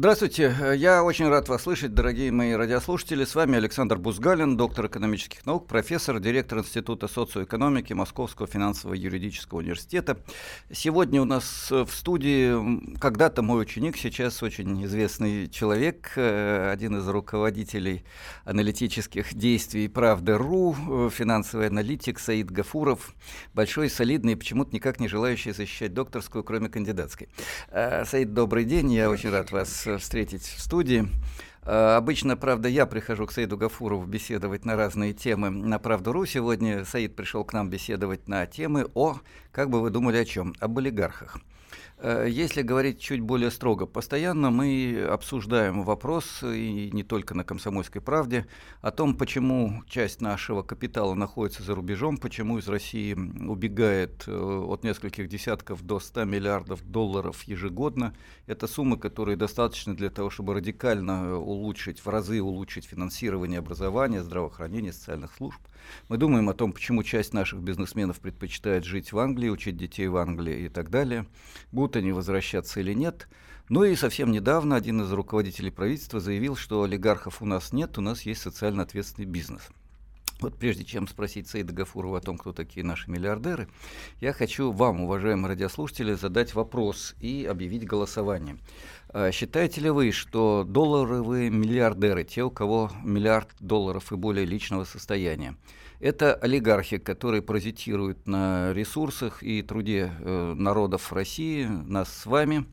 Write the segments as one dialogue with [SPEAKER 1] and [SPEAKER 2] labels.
[SPEAKER 1] Здравствуйте. Я очень рад вас слышать, дорогие мои радиослушатели. С вами Александр Бузгалин, доктор экономических наук, профессор, директор Института социоэкономики Московского финансово-юридического университета. Сегодня у нас в студии когда-то мой ученик, сейчас очень известный человек, э, один из руководителей аналитических действий «Правда.ру», э, финансовый аналитик Саид Гафуров, большой, солидный, почему-то никак не желающий защищать докторскую, кроме кандидатской. Э, Саид, добрый день, я очень рад вас Э, встретить в студии. Э, обычно, правда, я прихожу к Саиду Гафурову беседовать на разные темы на Правду.ру. Сегодня Саид пришел к нам беседовать на темы о, как бы вы думали о чем, об олигархах. Э, если говорить чуть более строго, постоянно мы обсуждаем вопрос, и не только на «Комсомольской правде», о том, почему часть нашего капитала находится за рубежом, почему из России убегает э, от нескольких десятков до 100 миллиардов долларов ежегодно. Это суммы, которые достаточны для того, чтобы радикально улучшить, в разы улучшить финансирование образования, здравоохранения, социальных служб. Мы думаем о том, почему часть наших бизнесменов предпочитает жить в Англии, учить детей в Англии и так далее. Будут они возвращаться или нет. Ну и совсем недавно один из руководителей правительства заявил, что олигархов у нас нет, у нас есть социально ответственный бизнес. Вот прежде чем спросить Саида Гафурова о том, кто такие наши миллиардеры, я хочу вам, уважаемые радиослушатели, задать вопрос и объявить голосование. А, считаете ли вы, что долларовые миллиардеры, те, у кого миллиард долларов и более личного состояния, это олигархи, которые паразитируют на ресурсах и труде э, народов России, нас с вами,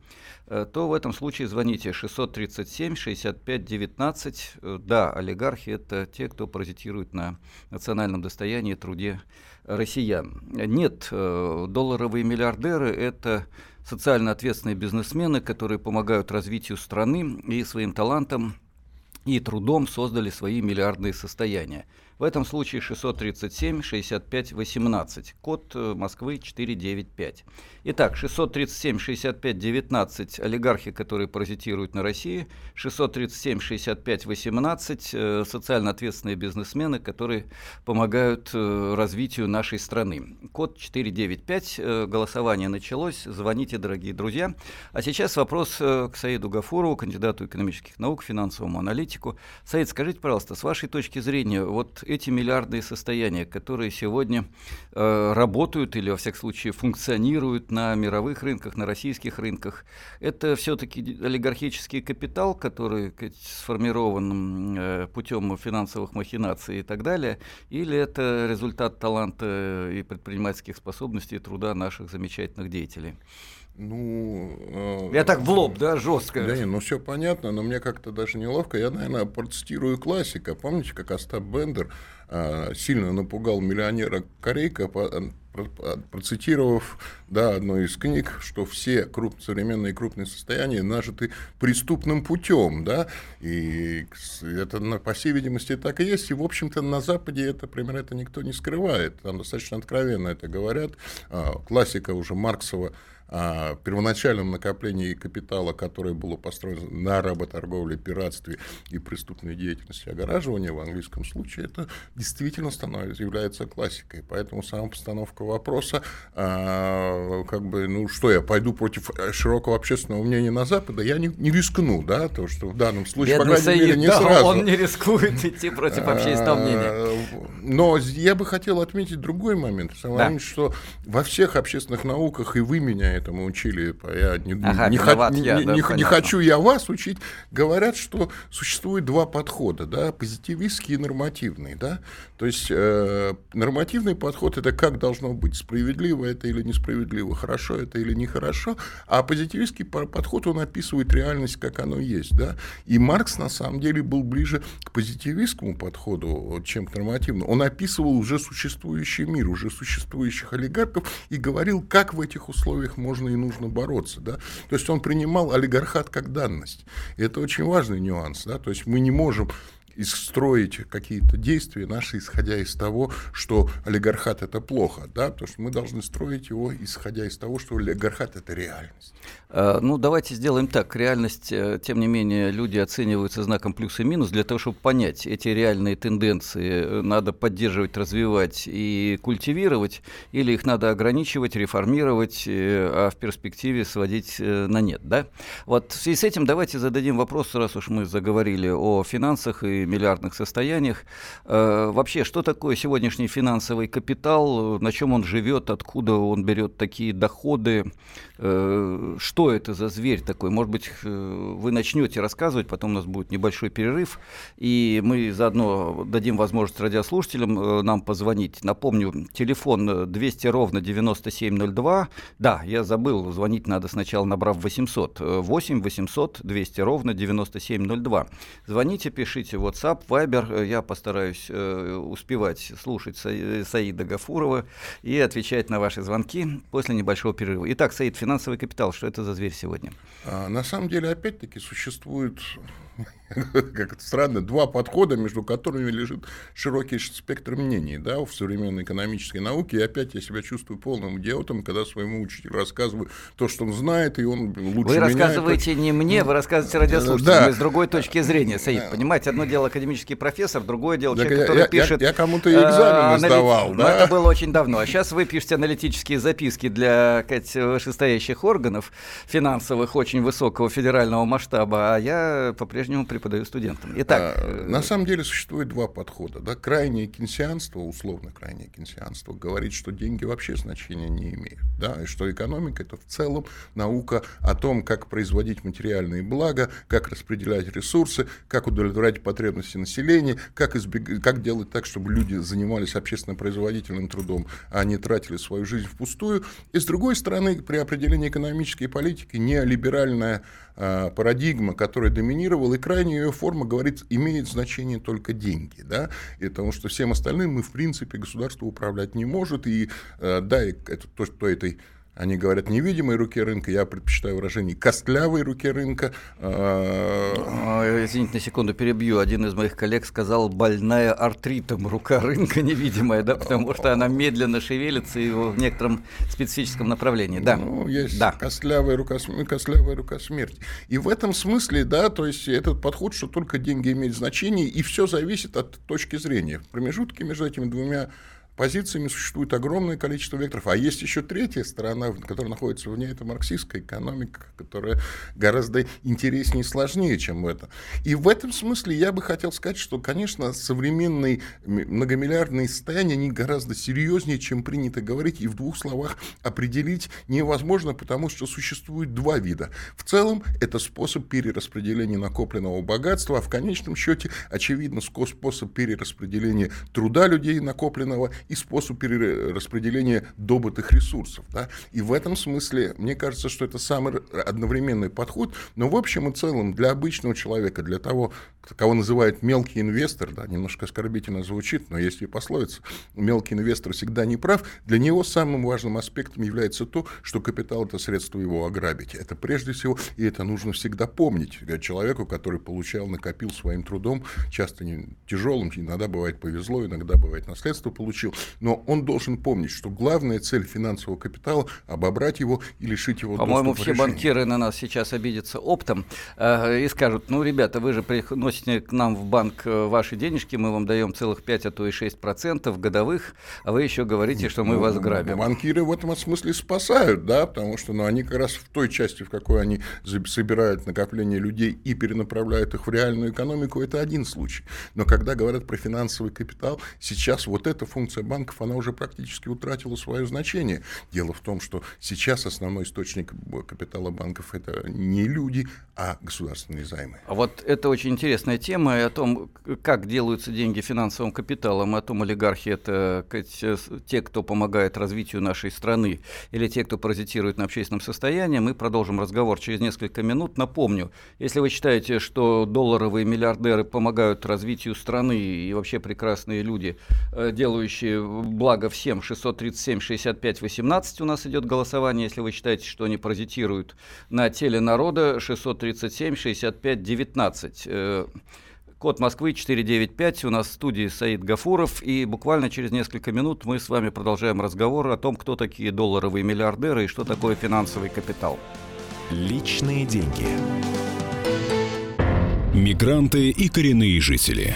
[SPEAKER 1] э, то в этом случае звоните 637-65-19. Да, олигархи – это те, кто паразитирует на национальном достоянии и труде россиян. Нет, э, долларовые миллиардеры – это социально ответственные бизнесмены, которые помогают развитию страны и своим талантом и трудом создали свои миллиардные состояния. В этом случае 637 65 18, код э, Москвы 495. Итак, 637 65 19 олигархи, которые паразитируют на России, 637 65 18 э, социально ответственные бизнесмены, которые помогают э, развитию нашей страны. Код 495, голосование началось, звоните, дорогие друзья. А сейчас вопрос к Саиду Гафурову, кандидату экономических наук, финансовому аналитику. Саид, скажите, пожалуйста, с вашей точки зрения, вот эти миллиардные состояния, которые сегодня э, работают или, во всяком случае, функционируют на мировых рынках, на российских рынках, это все-таки олигархический капитал, который сформирован э, путем финансовых махинаций и так далее, или это результат таланта и предпринимательских способностей и труда наших замечательных деятелей?
[SPEAKER 2] Ну, э,
[SPEAKER 1] я так в лоб, да, жестко.
[SPEAKER 2] Да, не, ну все понятно, но мне как-то даже неловко. Я, наверное, процитирую классика. Помните, как Остап Бендер э, сильно напугал миллионера Корейка, э, процитировав да, одну из книг, что все круп, современные крупные состояния нажиты преступным путем, да, и это, по всей видимости, так и есть, и, в общем-то, на Западе это, примерно, это никто не скрывает, там достаточно откровенно это говорят, а, классика уже Марксова о первоначальном накоплении капитала, которое было построено на работорговле, пиратстве и преступной деятельности огораживания, в английском случае это действительно становится, является классикой. Поэтому сама постановка вопроса, а, как бы, ну что, я пойду против широкого общественного мнения на Западе, я не, не рискну, да, то, что в данном случае,
[SPEAKER 1] Бедный по крайней мере, не да, сразу. он не рискует идти против общественного мнения. А,
[SPEAKER 2] но я бы хотел отметить другой момент, да. что во всех общественных науках, и вы меня этому учили, я не, ага, не, не, я, не, да, не, не хочу я вас учить, говорят, что существует два подхода, да, позитивистский и нормативный, да, то есть э, нормативный подход это как должно быть, справедливо это или несправедливо, хорошо это или нехорошо, а позитивистский подход, он описывает реальность, как оно есть, да, и Маркс на самом деле был ближе к позитивистскому подходу, чем к нормативному, он описывал уже существующий мир, уже существующих олигархов и говорил, как в этих условиях можно и нужно бороться. Да? То есть он принимал олигархат как данность. И это очень важный нюанс. Да? То есть мы не можем строить какие-то действия наши, исходя из того, что олигархат это плохо, да, потому что мы должны строить его, исходя из того, что олигархат это реальность.
[SPEAKER 1] А, ну, давайте сделаем так. Реальность, э, тем не менее, люди оцениваются знаком плюс и минус. Для того, чтобы понять эти реальные тенденции, э, надо поддерживать, развивать и культивировать, или их надо ограничивать, реформировать, э, а в перспективе сводить на нет, да? Вот в связи с этим давайте зададим вопрос, раз уж мы заговорили о финансах и миллиардных состояниях. Вообще, что такое сегодняшний финансовый капитал, на чем он живет, откуда он берет такие доходы, что это за зверь такой? Может быть, э, вы начнете рассказывать, потом у нас будет небольшой перерыв, и мы заодно дадим возможность радиослушателям э, нам позвонить. Напомню, телефон 200 ровно 9702. Да, я забыл, звонить надо сначала, набрав 800. 8 800 200 ровно 9702. Звоните, пишите WhatsApp, Viber. Я постараюсь э, успевать слушать Саида Гафурова и отвечать на ваши звонки после небольшого перерыва. Итак, Саид, финансовый капитал, что это за зверь сегодня?
[SPEAKER 2] А, на самом деле, опять-таки, существует как это странно, два подхода, между которыми лежит широкий спектр мнений да, в современной экономической науке. И опять я себя чувствую полным идиотом, когда своему учителю рассказываю то, что он знает, и он лучше Вы
[SPEAKER 1] меня рассказываете это... не мне, вы рассказываете радиослушателям, да. с другой точки зрения, Саид. Понимаете, одно дело академический профессор, другое дело человек, который я, пишет...
[SPEAKER 2] Я, я кому-то экзамен э, сдавал,
[SPEAKER 1] да? Но это было очень давно. А сейчас вы пишете аналитические записки для сказать, вышестоящих органов финансовых очень высокого федерального масштаба, а я по-прежнему преподаю студентам.
[SPEAKER 2] Итак, а, на самом деле существует два подхода. Да? Крайнее кенсианство, условно крайнее кенсианство, говорит, что деньги вообще значения не имеют. Да? И что экономика это в целом наука о том, как производить материальные блага, как распределять ресурсы, как удовлетворять потребности населения, как, избег... как делать так, чтобы люди занимались общественно-производительным трудом, а не тратили свою жизнь впустую. И с другой стороны, при определении экономической политики неолиберальная э, парадигма, которая доминировала, и крайне ее форма говорит, имеет значение только деньги, да, и потому что всем остальным мы, в принципе, государство управлять не может, и э, да, это то, что этой они говорят невидимой руке рынка, я предпочитаю выражение костлявой руке рынка.
[SPEAKER 1] А, извините, на секунду перебью. Один из моих коллег сказал, больная артритом рука рынка невидимая, да, потому что она медленно шевелится и в некотором специфическом направлении. Да.
[SPEAKER 2] Ну, есть да. костлявая, рука, костлявая рука смерти. И в этом смысле, да, то есть этот подход, что только деньги имеют значение, и все зависит от точки зрения. В промежутке между этими двумя позициями существует огромное количество векторов. А есть еще третья сторона, которая находится вне, это марксистская экономика, которая гораздо интереснее и сложнее, чем это. И в этом смысле я бы хотел сказать, что, конечно, современные многомиллиардные состояния, они гораздо серьезнее, чем принято говорить, и в двух словах определить невозможно, потому что существует два вида. В целом, это способ перераспределения накопленного богатства, а в конечном счете, очевидно, способ перераспределения труда людей накопленного и способ перераспределения добытых ресурсов. Да? И в этом смысле, мне кажется, что это самый одновременный подход, но в общем и целом для обычного человека, для того, кого называют мелкий инвестор, да, немножко оскорбительно звучит, но есть и пословица, мелкий инвестор всегда не прав, для него самым важным аспектом является то, что капитал – это средство его ограбить. Это прежде всего, и это нужно всегда помнить человеку, который получал, накопил своим трудом, часто не тяжелым, иногда бывает повезло, иногда бывает наследство получил, но он должен помнить, что главная цель финансового капитала – обобрать его и лишить его
[SPEAKER 1] По-моему, все банкиры на нас сейчас обидятся оптом э, и скажут, ну, ребята, вы же приносите к нам в банк э, ваши денежки, мы вам даем целых 5, а то и 6 процентов годовых, а вы еще говорите, что мы ну, вас грабим.
[SPEAKER 2] Банкиры в этом смысле спасают, да, потому что ну, они как раз в той части, в какой они собирают накопление людей и перенаправляют их в реальную экономику, это один случай. Но когда говорят про финансовый капитал, сейчас вот эта функция банков, она уже практически утратила свое значение. Дело в том, что сейчас основной источник капитала банков это не люди, а государственные займы.
[SPEAKER 1] А вот это очень интересная тема и о том, как делаются деньги финансовым капиталом, о том, олигархи это те, кто помогает развитию нашей страны, или те, кто паразитирует на общественном состоянии. Мы продолжим разговор через несколько минут. Напомню, если вы считаете, что долларовые миллиардеры помогают развитию страны и вообще прекрасные люди, э, делающие благо всем 637 65 18 у нас идет голосование, если вы считаете, что они паразитируют на теле народа 637 65 19 Код Москвы 495. У нас в студии Саид Гафуров. И буквально через несколько минут мы с вами продолжаем разговор о том, кто такие долларовые миллиардеры и что такое финансовый капитал.
[SPEAKER 3] Личные деньги. Мигранты и коренные жители.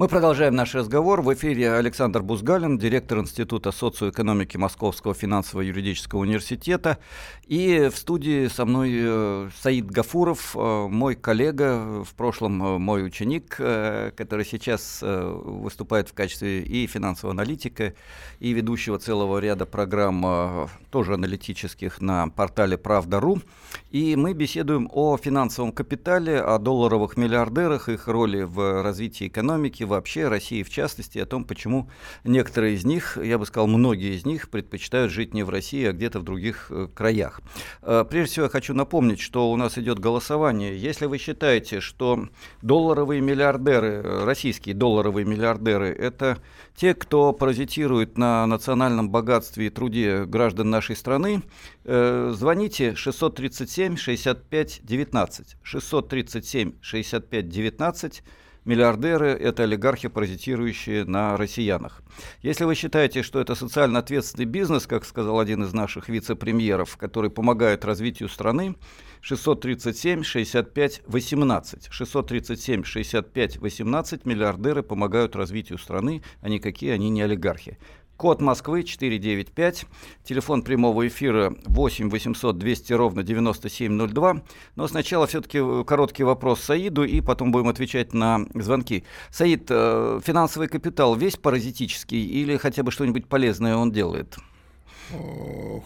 [SPEAKER 1] Мы продолжаем наш разговор. В эфире Александр Бузгалин, директор Института социоэкономики Московского финансово-юридического университета. И в студии со мной э, Саид Гафуров, э, мой коллега, в прошлом э, мой ученик, который сейчас выступает в качестве и финансового аналитика, и ведущего целого ряда программ, тоже аналитических, на портале «Правда.ру». И мы беседуем о финансовом капитале, о долларовых миллиардерах, их роли в развитии экономики, вообще России в частности, о том, почему некоторые из них, я бы сказал, многие из них предпочитают жить не в России, а где-то в других э, краях. Э, прежде всего, я хочу напомнить, что у нас идет голосование. Если вы считаете, что долларовые миллиардеры, э, российские долларовые миллиардеры, это те, кто паразитирует на национальном богатстве и труде граждан нашей страны, звоните 637 65 19. 637 65 19 миллиардеры – это олигархи, паразитирующие на россиянах. Если вы считаете, что это социально ответственный бизнес, как сказал один из наших вице-премьеров, который помогает развитию страны, 637 65 18. 637 65 18 миллиардеры помогают развитию страны, а никакие они не олигархи. Код Москвы 495, телефон прямого эфира 8 800 200 ровно 9702. Но сначала все-таки э, короткий вопрос Саиду, и потом будем отвечать на звонки. Саид, э, финансовый капитал весь паразитический или хотя бы что-нибудь полезное он делает?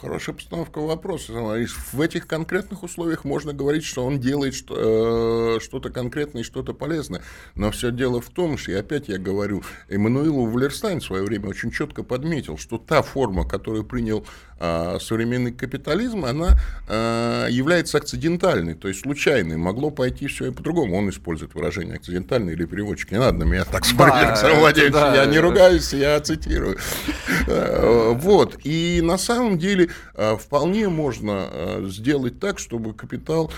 [SPEAKER 2] Хорошая постановка вопроса. В этих конкретных условиях можно говорить, что он делает э, что-то конкретное и что-то полезное. Но все дело в том, что, и опять я говорю, Эммануил Валерстайн в свое время очень четко подметил, что та форма, которую принял современный капитализм, она а, является акцидентальной, то есть случайной. Могло пойти все и по-другому. Он использует выражение акцидентальный или переводчик. Не надо на меня так смотреть, да, Александр Владимирович. Да, я не ругаюсь, я цитирую. А, вот. И на самом деле вполне можно сделать так, чтобы капитал,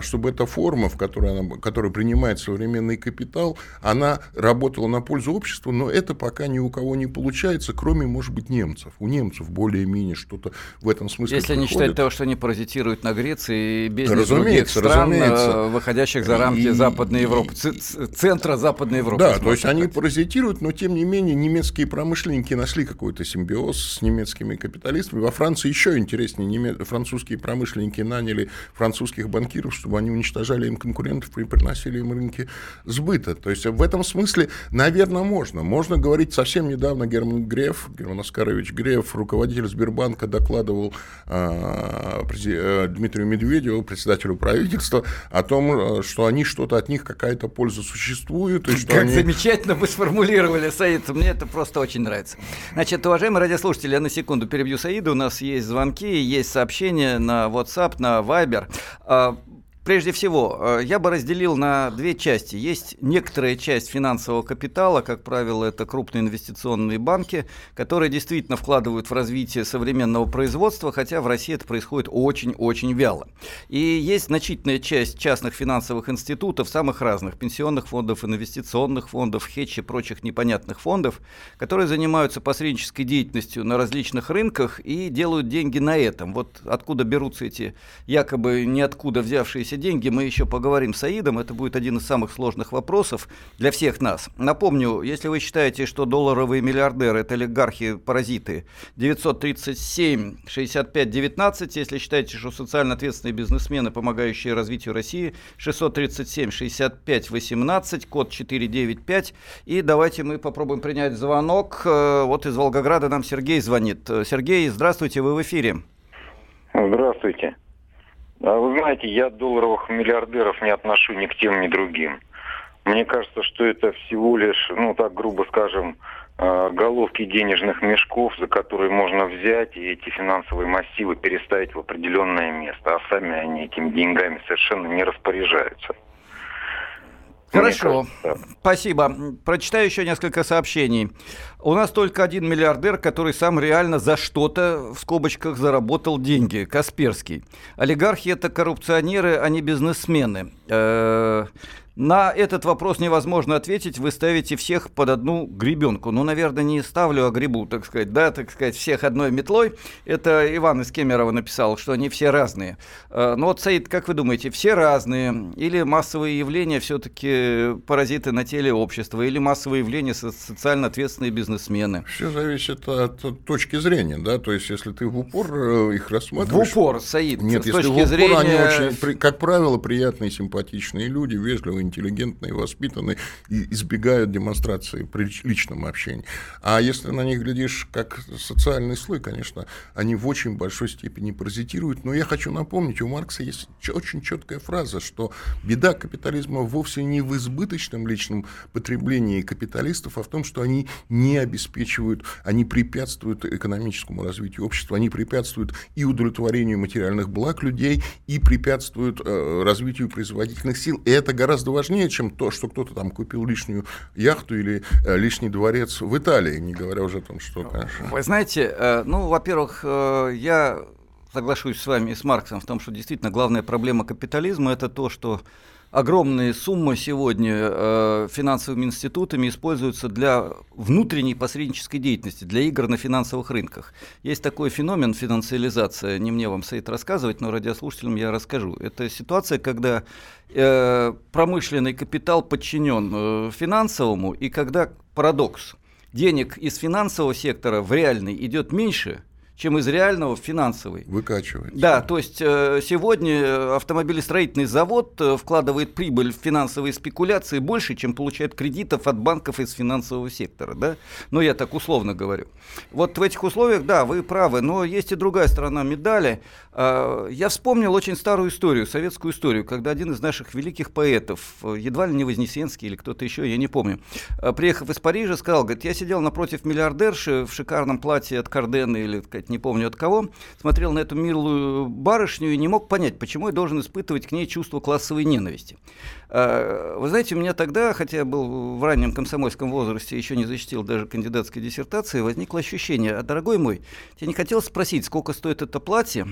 [SPEAKER 2] чтобы эта форма, в которой, она, которую принимает современный капитал, она работала на пользу обществу, но это пока ни у кого не получается, кроме, может быть, немцев. У немцев более-менее Украине что-то в этом смысле
[SPEAKER 1] Если
[SPEAKER 2] проходит.
[SPEAKER 1] не считать того, что они паразитируют на Греции и без других стран, разумеется. Э, выходящих за рамки и, Западной Европы, и, центра Западной Европы.
[SPEAKER 2] Да, то есть сказать. они паразитируют, но тем не менее немецкие промышленники нашли какой-то симбиоз с немецкими капиталистами. Во Франции еще интереснее, неме... французские промышленники наняли французских банкиров, чтобы они уничтожали им конкурентов и приносили им рынки сбыта. То есть в этом смысле, наверное, можно. Можно говорить совсем недавно Герман Греф, Герман Оскарович Греф, руководитель Сбербанка, Сбербанка докладывал а, э, Дмитрию Медведеву, председателю правительства, о том, э, что они что-то от них какая-то польза существует.
[SPEAKER 1] И что как они... замечательно вы сформулировали, Саид, мне это просто очень нравится. Значит, уважаемые радиослушатели, я на секунду перебью Саида, у нас есть звонки, есть сообщения на WhatsApp, на Viber. Прежде всего, э, я бы разделил на две части. Есть некоторая часть финансового капитала, как правило, это крупные инвестиционные банки, которые действительно вкладывают в развитие современного производства, хотя в России это происходит очень-очень вяло. И есть значительная часть частных финансовых институтов, самых разных, пенсионных фондов, инвестиционных фондов, хедж и прочих непонятных фондов, которые занимаются посреднической деятельностью на различных рынках и делают деньги на этом. Вот откуда берутся эти якобы ниоткуда взявшиеся деньги, мы еще поговорим с Аидом. Это будет один из самых сложных вопросов для всех нас. Напомню, если вы считаете, что долларовые миллиардеры – это олигархи-паразиты, 937 65 19. Если считаете, что социально ответственные бизнесмены, помогающие развитию России, 637 65 18, код 495. И давайте мы попробуем принять звонок. Э, вот из Волгограда нам Сергей звонит. Сергей, здравствуйте, вы в эфире.
[SPEAKER 4] Здравствуйте. А вы знаете, я долларовых миллиардеров не отношу ни к тем, ни другим. Мне кажется, что это всего лишь, ну так грубо скажем, а, головки денежных мешков, за которые можно взять и эти финансовые массивы переставить в определенное место, а сами они этими деньгами совершенно не распоряжаются.
[SPEAKER 1] Хорошо, кажется, спасибо. Прочитаю еще несколько сообщений. У нас только один миллиардер, который сам реально за что-то, в скобочках, заработал деньги. Касперский. Олигархи – это коррупционеры, а не бизнесмены. Э, на этот вопрос невозможно ответить, вы ставите всех под одну гребенку. Ну, наверное, не ставлю, а грибу, так сказать, да, так сказать, всех одной метлой. Это Иван из Кемерово написал, что они все разные. Э, ну вот, Саид, как вы думаете, все разные? Или массовые явления все-таки паразиты на теле общества? Или массовые явления социально ответственные бизнесмены?
[SPEAKER 2] Все зависит от точки зрения, да, то есть если ты в упор э, их рассматриваешь...
[SPEAKER 1] В упор, Саид,
[SPEAKER 2] Нет,
[SPEAKER 1] с
[SPEAKER 2] если
[SPEAKER 1] точки
[SPEAKER 2] в упор,
[SPEAKER 1] зрения...
[SPEAKER 2] они очень, как правило, приятные, симпатичные люди, вежливые, интеллигентные, воспитанные и избегают демонстрации при личном общении. А если на них глядишь как социальный слой, конечно, они в очень большой степени паразитируют. Но я хочу напомнить, у Маркса есть очень четкая фраза, что беда капитализма вовсе не в избыточном личном потреблении капиталистов, а в том, что они не обеспечивают, они препятствуют экономическому развитию общества, они препятствуют и удовлетворению материальных благ людей, и препятствуют э, развитию производительных сил. И это гораздо важнее, чем то, что кто-то там купил лишнюю яхту или э, лишний дворец в Италии, не говоря уже о том, что,
[SPEAKER 1] конечно... Вы знаете, э, ну, во-первых, э, я соглашусь с вами и с Марксом в том, что действительно главная проблема капитализма – это то, что огромные суммы сегодня э, финансовыми институтами используются для внутренней посреднической деятельности, для игр на финансовых рынках. Есть такой феномен финансиализация, не мне вам, Саид, рассказывать, но радиослушателям я расскажу. Это ситуация, когда э, промышленный капитал подчинен э, финансовому, и когда парадокс, денег из финансового сектора в реальный идет меньше – чем из реального в финансовый.
[SPEAKER 2] Выкачивается.
[SPEAKER 1] Да, то есть э, сегодня автомобилестроительный завод э, вкладывает прибыль в финансовые спекуляции больше, чем получает кредитов от банков из финансового сектора. Да? Ну, я так условно говорю. Вот в этих условиях, да, вы правы, но есть и другая сторона медали. Э, я вспомнил очень старую историю, советскую историю, когда один из наших великих поэтов, едва ли не Вознесенский или кто-то еще, я не помню, приехав из Парижа, сказал, говорит, я сидел напротив миллиардерши в шикарном платье от Кардена или, сказать, не помню от кого, смотрел на эту милую барышню и не мог понять, почему я должен испытывать к ней чувство классовой ненависти. А, вы знаете, у меня тогда, хотя я был в раннем комсомольском возрасте, еще не защитил даже кандидатской диссертации, возникло ощущение, а, дорогой мой, тебе не хотел спросить, сколько стоит это платье,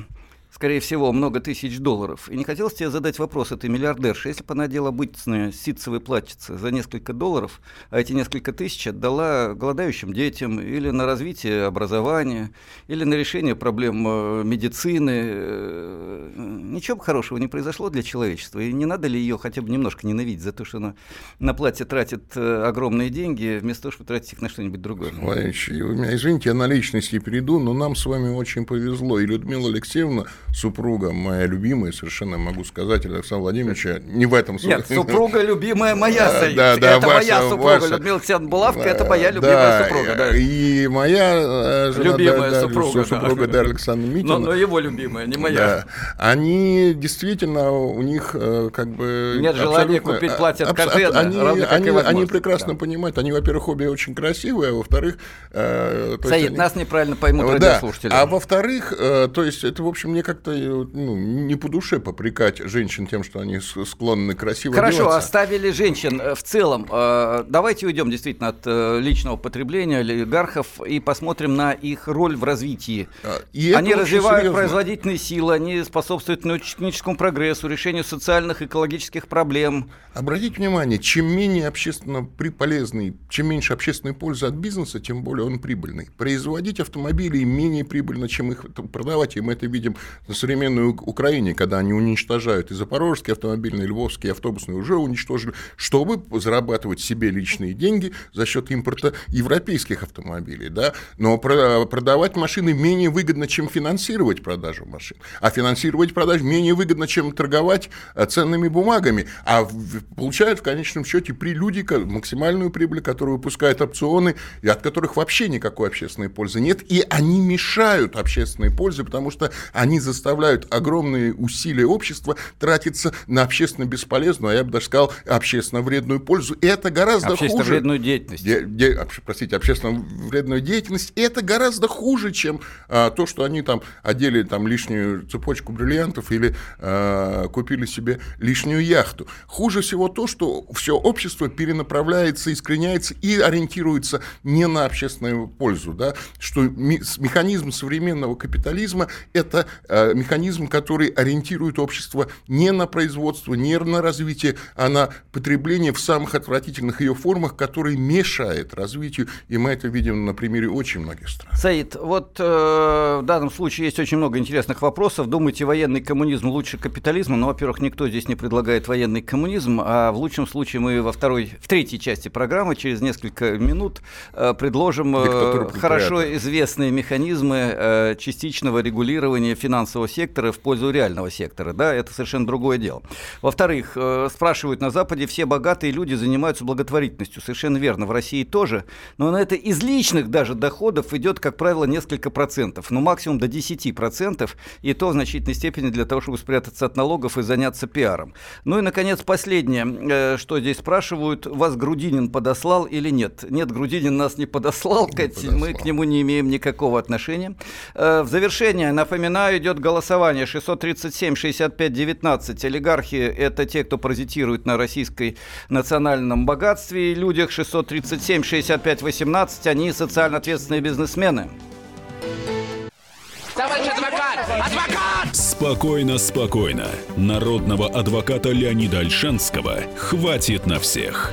[SPEAKER 1] скорее всего, много тысяч долларов. И не хотелось тебе задать вопрос этой миллиардерши. Если бы она одела обычное ситцевое платьице за несколько долларов, а эти несколько тысяч отдала голодающим детям или на развитие образования, или на решение проблем э, медицины, э, ничего бы хорошего не произошло для человечества. И не надо ли ее хотя бы немножко ненавидеть за то, что она на платье тратит э, огромные деньги, вместо того, чтобы тратить их на что-нибудь другое?
[SPEAKER 2] Владимирович, извините, я на личности перейду, но нам с вами очень повезло. И Людмила Алексеевна супруга моя любимая, совершенно могу сказать, Александра Владимировича, не в этом
[SPEAKER 1] смысле. Нет, супруга любимая моя, Саид. Да, да, это ваша, моя супруга, ваша... Людмила Алексеандровна Булавка, это моя любимая да, супруга. Да.
[SPEAKER 2] И моя э, жена,
[SPEAKER 1] любимая да, супруга,
[SPEAKER 2] супруга Дарья Александровна Митина.
[SPEAKER 1] Но, но его любимая, не моя. Да.
[SPEAKER 2] Они действительно, у них э, как бы...
[SPEAKER 1] Нет желания купить платье от Кожена,
[SPEAKER 2] они, они, они прекрасно да. понимают, они, во-первых, обе очень красивые, а во-вторых...
[SPEAKER 1] Э, Саид, они... нас неправильно поймут да. радиослушатели.
[SPEAKER 2] А во-вторых, э, то есть это, в общем, мне как-то ну, не по душе попрекать женщин тем, что они склонны красиво
[SPEAKER 1] Хорошо,
[SPEAKER 2] одеваться.
[SPEAKER 1] оставили женщин э, в целом. Э, давайте уйдем действительно от э, личного потребления олигархов и посмотрим на их роль в развитии. А, и они развивают серьезно. производительные силы, они способны способствует научно-техническому прогрессу, решению социальных и экологических проблем.
[SPEAKER 2] Обратите внимание, чем менее общественно полезный, чем меньше общественной пользы от бизнеса, тем более он прибыльный. Производить автомобили менее прибыльно, чем их продавать, и мы это видим на современной Украине, когда они уничтожают и запорожские автомобильные, и львовские автобусные уже уничтожили, чтобы зарабатывать себе личные деньги за счет импорта европейских автомобилей. Да? Но продавать машины менее выгодно, чем финансировать продажу машин. А финансировать продажу менее выгодно, чем торговать э, ценными бумагами. А получают в конечном счете при люди максимальную прибыль, которую выпускают опционы, и от которых вообще никакой общественной пользы нет. И они мешают общественной пользе, потому что они заставляют огромные усилия общества тратиться на общественно бесполезную, а я бы даже сказал, общественно вредную пользу. И это гораздо
[SPEAKER 1] общественно
[SPEAKER 2] хуже.
[SPEAKER 1] вредную деятельность. Де,
[SPEAKER 2] де, простите, общественно вредную деятельность. И это гораздо хуже, чем а, то, что они там одели там лишнюю цепочку бриллиантов или а, купили себе лишнюю яхту. Хуже всего то, что все общество перенаправляется, искореняется и ориентируется не на общественную пользу. Да? Что механизм современного капитализма – это а, механизм, который ориентирует общество не на производство, не на развитие, а на потребление в самых отвратительных ее формах, которые мешает развитию, и мы это видим на примере очень многих стран.
[SPEAKER 1] Саид, вот э, в данном случае есть очень много интересных вопросов. Думаете, военный коммунизм лучше капитализма? Ну, во-первых, никто здесь не предлагает военный коммунизм, а в лучшем случае мы во второй, в третьей части программы через несколько минут э, предложим э, хорошо известные механизмы э, частичного регулирования финансового сектора в пользу реального сектора. Да, это совершенно другое дело. Во-вторых, э, спрашивают на Западе, все богатые люди занимаются благотворительностью. Совершенно верно, в России тоже. Но на это из личных даже доходов идет, как правило, несколько процентов. Ну, максимум до 10 процентов. И то в значительной степени для того, чтобы спрятаться от налогов и заняться пиаром. Ну и, наконец, последнее, э, что здесь спрашивают. Вас Грудинин подослал или нет? Нет, Грудинин нас не подослал. Не подослал. Мы к нему не имеем никакого отношения. Э, в завершение, напоминаю, идет голосование 637-65-19. Олигархи – это те, кто паразитирует на российской национальном богатстве и людях. 637-65-18 – они социально ответственные бизнесмены.
[SPEAKER 3] Товарищ адвокат! Адвокат! Спокойно, спокойно. Народного адвоката Леонида Альшанского хватит на всех.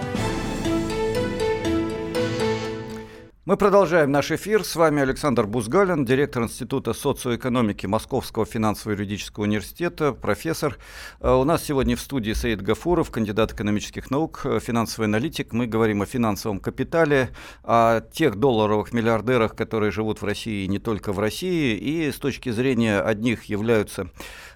[SPEAKER 1] Мы продолжаем наш эфир. С вами Александр Бузгалин, директор Института социоэкономики Московского финансово-юридического университета, профессор. Э, у нас сегодня в студии Саид Гафуров, кандидат экономических наук, э, финансовый аналитик. Мы говорим о финансовом капитале, о тех долларовых миллиардерах, которые живут в России и не только в России, и с точки зрения одних являются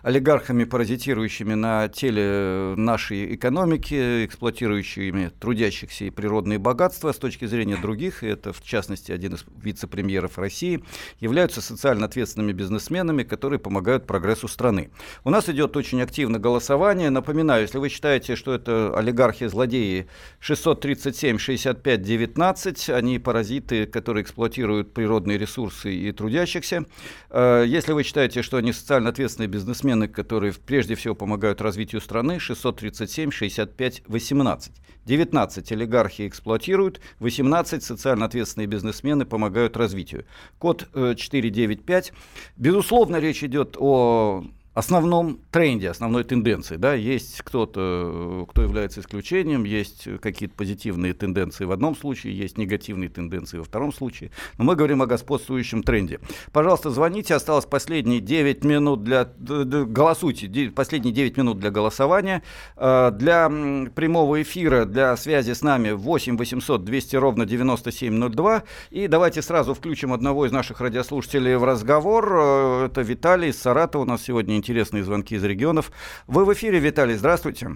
[SPEAKER 1] олигархами, паразитирующими на теле нашей экономики, эксплуатирующими трудящихся и природные богатства, с точки зрения других, это в частности один из вице-премьеров России, являются социально ответственными бизнесменами, которые помогают прогрессу страны. У нас идет очень активно голосование. Напоминаю, если вы считаете, что это олигархи-злодеи 637-65-19, они паразиты, которые эксплуатируют природные ресурсы и трудящихся. Э, если вы считаете, что они социально ответственные бизнесмены, которые прежде всего помогают развитию страны, 637, 65, 18. 19 олигархи эксплуатируют, 18 социально ответственные бизнесмены помогают развитию. Код 495. Э, Безусловно, речь идет о основном тренде, основной тенденции. Да, есть кто-то, кто является исключением, есть какие-то позитивные тенденции в одном случае, есть негативные тенденции во втором случае. Но мы говорим о господствующем тренде. Пожалуйста, звоните, осталось последние 9 минут для... Голосуйте, последние 9 минут для голосования. А, для прямого эфира, для связи с нами 8 800 200 ровно 9702. И давайте сразу включим одного из наших радиослушателей в разговор. Э, это Виталий из Саратова у нас сегодня интересные звонки из регионов. Вы в эфире, Виталий, здравствуйте.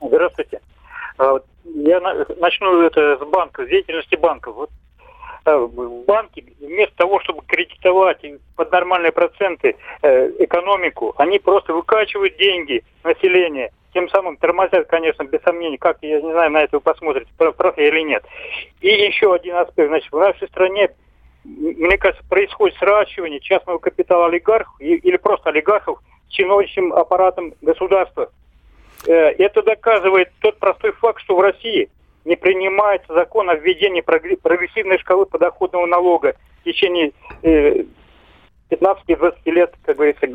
[SPEAKER 5] Здравствуйте. А, я начну это с банка, с деятельности банка. Вот а, банки вместо того, чтобы кредитовать под нормальные проценты э, экономику, они просто выкачивают деньги населения, тем самым тормозят, конечно, без сомнений, как, я не знаю, на это вы посмотрите, прав я или нет. И еще один аспект, значит, в нашей стране мне кажется, происходит сращивание частного капитала олигархов или просто олигархов чиновничьим аппаратом государства. Э, это доказывает тот простой факт, что в России не принимается закон о введении прогрессивной шкалы подоходного налога в течение 15-20 э, лет, как говорится,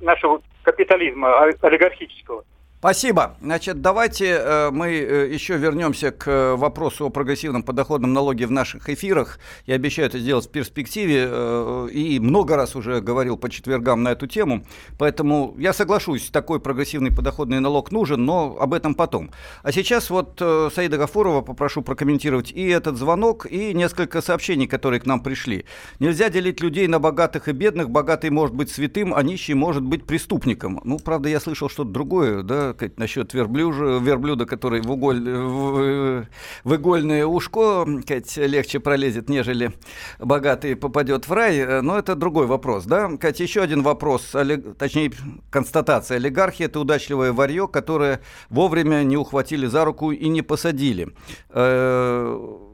[SPEAKER 5] нашего капитализма олигархического.
[SPEAKER 1] Спасибо. Значит, давайте э, мы э, еще вернемся к э, вопросу о прогрессивном подоходном налоге в наших эфирах. Я обещаю это сделать в перспективе и много раз уже говорил по четвергам на эту тему. Поэтому я соглашусь, такой прогрессивный подоходный налог нужен, но об этом потом. А сейчас вот Саида Гафурова попрошу прокомментировать и этот звонок, и несколько сообщений, которые к нам пришли. Нельзя делить людей на богатых и бедных. Богатый может быть святым, а нищий может быть преступником. Ну, правда, я слышал что-то другое, да, сказать, насчет верблюжа, верблюда, который в, уголь, в, в игольное ушко сказать, легче пролезет, нежели богатый попадет в рай. Но это другой вопрос. Да? Кать, еще один вопрос, точнее, констатация. Олигархия – это удачливое варье, которое вовремя не ухватили за руку и не посадили. Э,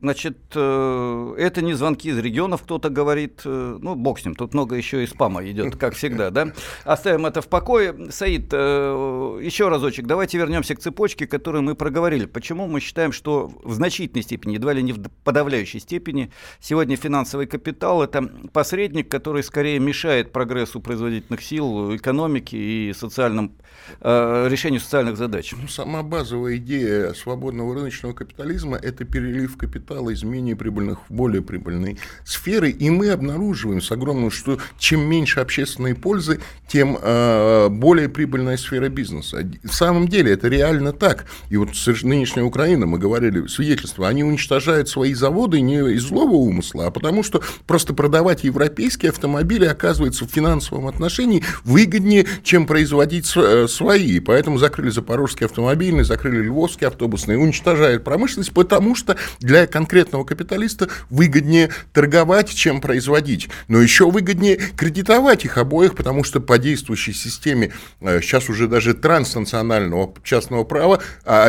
[SPEAKER 1] Значит, э, это не звонки из регионов, кто-то говорит. Э, ну, бог с ним, тут много еще и спама идет, как всегда, да? Оставим это в покое. Саид, э, еще разочек, давайте вернемся к цепочке, которую мы проговорили. Почему мы считаем, что в значительной степени, едва ли не в подавляющей степени, сегодня финансовый капитал – это посредник, который скорее мешает прогрессу производительных сил, экономики и социальным, решению социальных задач?
[SPEAKER 2] Ну, сама базовая идея свободного рыночного капитализма – это перелив капитала капитала из менее прибыльных в более прибыльные сферы, и мы обнаруживаем с огромным, что чем меньше общественной пользы, тем э, более прибыльная сфера бизнеса. В самом деле это реально так. И вот нынешняя Украина, мы говорили, свидетельство, они уничтожают свои заводы не из злого умысла, а потому что просто продавать европейские автомобили оказывается в финансовом отношении выгоднее, чем производить э, свои. Поэтому закрыли запорожский автомобильный, закрыли львовский автобусный, уничтожают промышленность, потому что для конкретного капиталиста выгоднее торговать, чем производить. Но еще выгоднее кредитовать их обоих, потому что по действующей системе э, сейчас уже даже транснационального частного права а,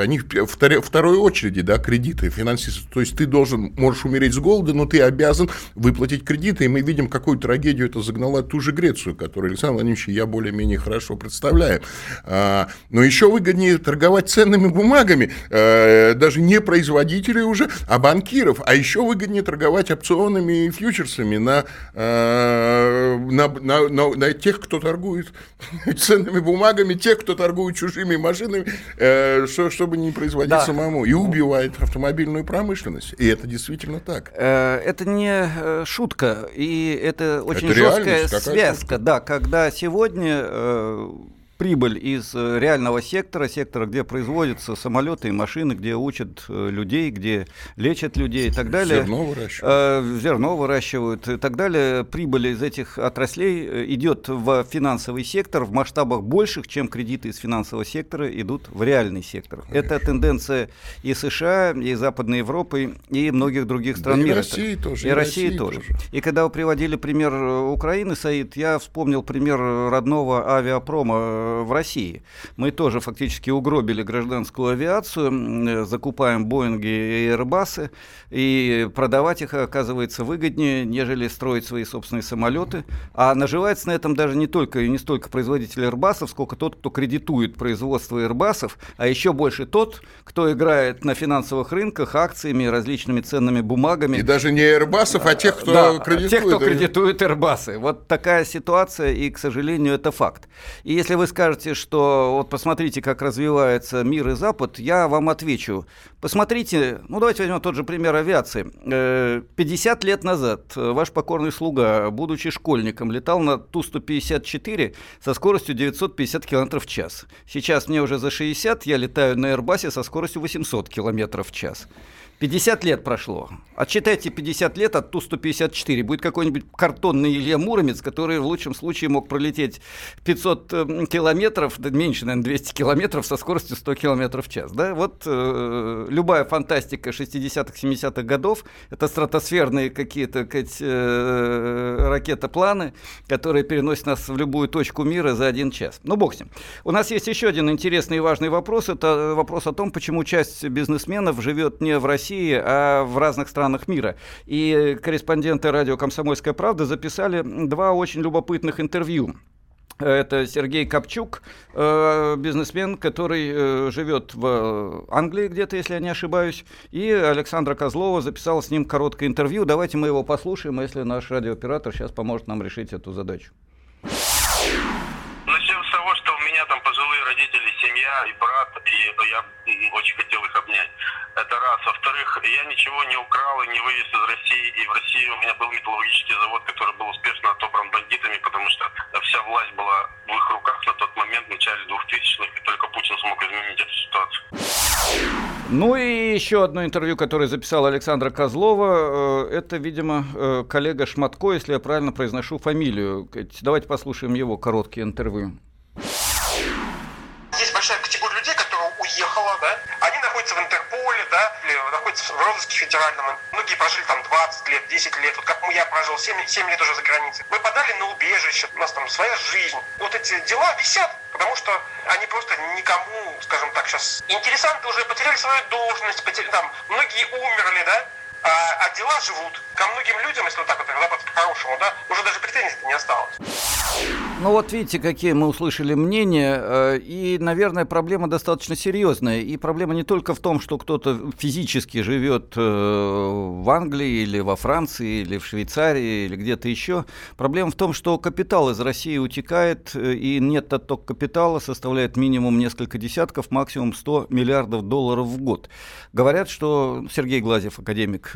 [SPEAKER 2] они в второй очереди, да, кредиты, финансисты. То есть ты должен, можешь умереть с голода, но ты обязан выплатить кредиты. И мы видим, какую трагедию это загнала ту же Грецию, которую Александр Владимирович я более-менее хорошо представляю. А, но еще выгоднее торговать ценными бумагами, э, даже не производителю уже, а банкиров. А еще выгоднее торговать опционами и фьючерсами на, э, на, на, на, на тех, кто торгует ценными бумагами, тех, кто торгует чужими машинами, э, что, чтобы не производить да. самому. И убивает автомобильную промышленность. И это действительно так.
[SPEAKER 1] Э, это не э, шутка. И это очень это жесткая связка. Да, когда сегодня э, прибыль из э, реального сектора, сектора, где производятся самолеты и машины, где учат э, людей, где лечат людей и так далее.
[SPEAKER 2] Зерно выращивают.
[SPEAKER 1] Э, зерно выращивают и так далее. Прибыль из этих отраслей идет в финансовый сектор в масштабах больших, чем кредиты из финансового сектора идут в реальный сектор. Конечно. Это тенденция и США, и Западной Европы, и многих других стран да мира. И
[SPEAKER 2] России тоже.
[SPEAKER 1] И, и России, России тоже. тоже. И когда вы приводили пример Украины, Саид, я вспомнил пример родного авиапрома в России. Мы тоже фактически угробили гражданскую авиацию, закупаем Боинги и Airbus, и продавать их оказывается выгоднее, нежели строить свои собственные самолеты. А наживается на этом даже не только и не столько производитель Airbus, сколько тот, кто кредитует производство Airbus, а еще больше тот, кто играет на финансовых рынках акциями, различными ценными бумагами.
[SPEAKER 2] И даже не Airbus, а тех, кто
[SPEAKER 1] да,
[SPEAKER 2] кредитует.
[SPEAKER 1] тех, кто кредитует Airbus. Вот такая ситуация, и, к сожалению, это факт. И если вы скажете, что вот посмотрите, как развивается мир и Запад, я вам отвечу. Посмотрите, ну давайте возьмем тот же пример авиации. 50 э, лет назад ваш покорный слуга, будучи школьником, летал на Ту-154 со скоростью 950 км в час. Сейчас мне уже за 60, я летаю на Airbus со скоростью 800 км в час. 50 лет прошло. Отчитайте 50 лет от Ту-154. Будет какой-нибудь картонный Илья Муромец, который в лучшем случае мог пролететь 500 э, километров, да, меньше, наверное, 200 километров со скоростью 100 километров в час. Да? Вот э, любая фантастика 60-х, 70-х годов, это стратосферные какие-то э, ракетопланы, которые переносят нас в любую точку мира за один час. Ну, бог с ним. У нас есть еще один интересный и важный вопрос. Это вопрос о том, почему часть бизнесменов живет не в России, а в разных странах мира. И корреспонденты радио «Комсомольская правда» записали два очень любопытных интервью. Это Сергей Копчук, э, бизнесмен, который э, живет в Англии где-то, если я не ошибаюсь. И Александра Козлова записала с ним короткое интервью. Давайте мы его послушаем, если наш радиооператор сейчас поможет нам решить эту задачу.
[SPEAKER 6] Начнем с того, что у меня там пожилые родители, семья и брат, и я очень хотел их обнять. Это раз. Во-вторых, я ничего не украл и не вывез из России. И в России у меня был металлургический
[SPEAKER 1] Ну и еще одно интервью, которое записала Александра Козлова. Э, это, видимо, э, коллега Шматко, если я правильно произношу фамилию. Давайте послушаем его короткие интервью.
[SPEAKER 7] Розыске федеральном. Многие прожили там 20 лет, 10 лет. Вот как я прожил 7, 7 лет уже за границей. Мы подали на убежище, у нас там своя жизнь. Вот эти дела висят, потому что они просто никому, скажем так, сейчас... Интересанты уже потеряли свою должность, потеряли, там, многие умерли, да, а, а дела живут. Ко многим людям, если вот так вот работать по-хорошему, да, уже даже претензий не осталось.
[SPEAKER 1] Ну вот видите, какие мы услышали мнения, э, и, наверное, проблема достаточно серьезная. И проблема не только в том, что кто-то физически живет э, в Англии или во Франции, или в Швейцарии, или где-то еще. Проблема в том, что капитал из России утекает, э, и нет отток капитала составляет минимум несколько десятков, максимум 100 миллиардов долларов в год. Говорят, что Сергей Глазев, академик,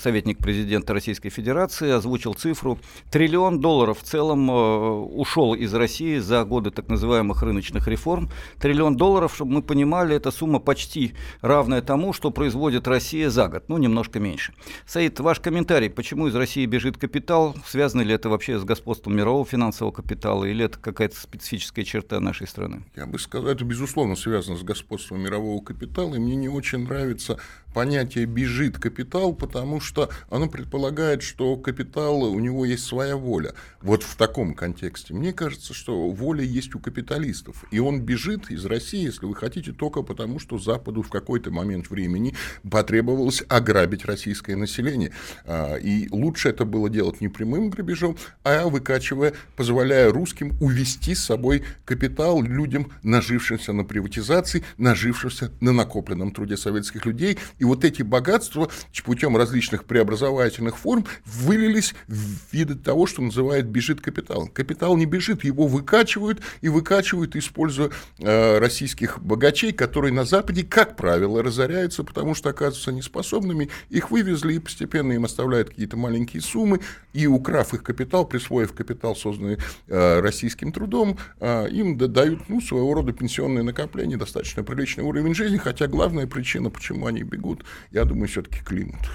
[SPEAKER 1] советник президента Российской Федерации, озвучил цифру триллион долларов в целом ушел ушел из России за годы так называемых рыночных реформ. Триллион долларов, чтобы мы понимали, это сумма почти равная тому, что производит Россия за год, ну, немножко меньше. Саид, ваш комментарий, почему из России бежит капитал? Связано ли это вообще с господством мирового финансового капитала или это какая-то специфическая черта нашей страны?
[SPEAKER 2] Я бы сказал, это, безусловно, связано с господством мирового капитала, и мне не очень нравится понятие «бежит капитал», потому что оно предполагает, что капитал, у него есть своя воля. Вот в таком контексте. Мне кажется, что воля есть у капиталистов. И он бежит из России, если вы хотите, только потому, что Западу в какой-то момент времени потребовалось ограбить российское население. А, и лучше это было делать не прямым грабежом, а выкачивая, позволяя русским увести с собой капитал людям, нажившимся на приватизации, нажившимся на накопленном труде советских людей и вот эти богатства путем различных преобразовательных форм вылились в виды того, что называют бежит капитал. Капитал не бежит, его выкачивают и выкачивают, используя э, российских богачей, которые на Западе, как правило, разоряются, потому что оказываются неспособными. Их вывезли и постепенно им оставляют какие-то маленькие суммы, и украв их капитал, присвоив капитал, созданный э, российским трудом, э, им дают ну, своего рода пенсионные накопления, достаточно приличный уровень жизни, хотя главная причина, почему они бегут, бегут, я думаю, все-таки климат.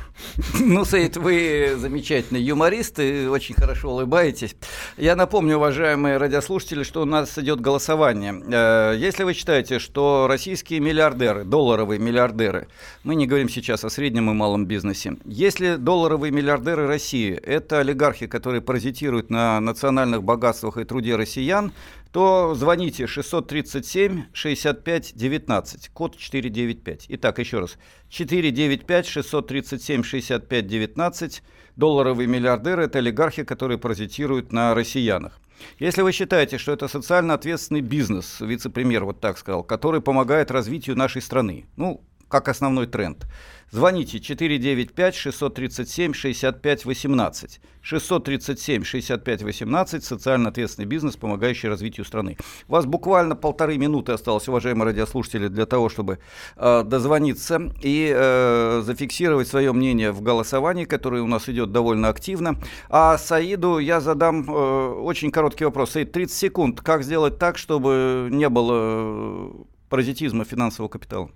[SPEAKER 1] Ну, Саид, вы замечательный юморист и очень хорошо улыбаетесь. Я напомню, уважаемые радиослушатели, что у нас идет голосование. Э, если вы считаете, что российские миллиардеры, долларовые миллиардеры, мы не говорим сейчас о среднем и малом бизнесе, если долларовые миллиардеры России – это олигархи, которые паразитируют на национальных богатствах и труде россиян, то звоните 637 65 19, код 495. Итак, еще раз. 495 637 65 19. Долларовые миллиардеры – это олигархи, которые паразитируют на россиянах. Если вы считаете, что это социально ответственный бизнес, вице-премьер вот так сказал, который помогает развитию нашей страны, ну, как основной тренд – Звоните 495-637-65-18. 637-65-18, социально ответственный бизнес, помогающий развитию страны. У вас буквально полторы минуты осталось, уважаемые радиослушатели, для того, чтобы э, дозвониться и э, зафиксировать свое мнение в голосовании, которое у нас идет довольно активно. А Саиду я задам э, очень короткий вопрос. Саид, 30 секунд. Как сделать так, чтобы не было э, паразитизма финансового капитала?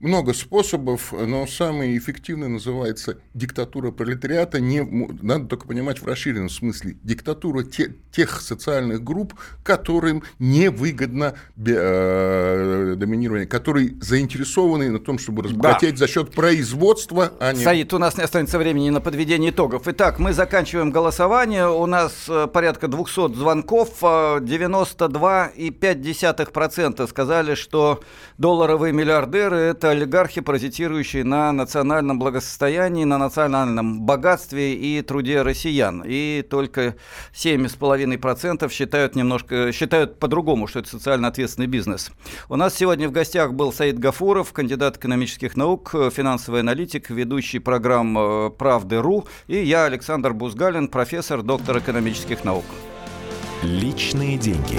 [SPEAKER 2] Много способов, но самый эффективный называется диктатура пролетариата. Не, надо только понимать в расширенном смысле. Диктатура те, тех социальных групп, которым невыгодно э, доминирование, которые заинтересованы на том, чтобы разбогатеть да. за счет производства,
[SPEAKER 1] а не... Саид, у нас не останется времени на подведение итогов. Итак, мы заканчиваем голосование. У нас э, порядка 200 звонков. 92,5% э, сказали, что долларовые миллиардеры – это это олигархи, паразитирующие на национальном благосостоянии, на национальном богатстве и труде россиян. И только 7,5% считают немножко считают по-другому, что это социально ответственный бизнес. У нас сегодня в гостях был Саид Гафуров, кандидат экономических наук, финансовый аналитик, ведущий программ э, «Правды.ру», и я, Александр Бузгалин, профессор, доктор экономических наук.
[SPEAKER 3] Личные деньги.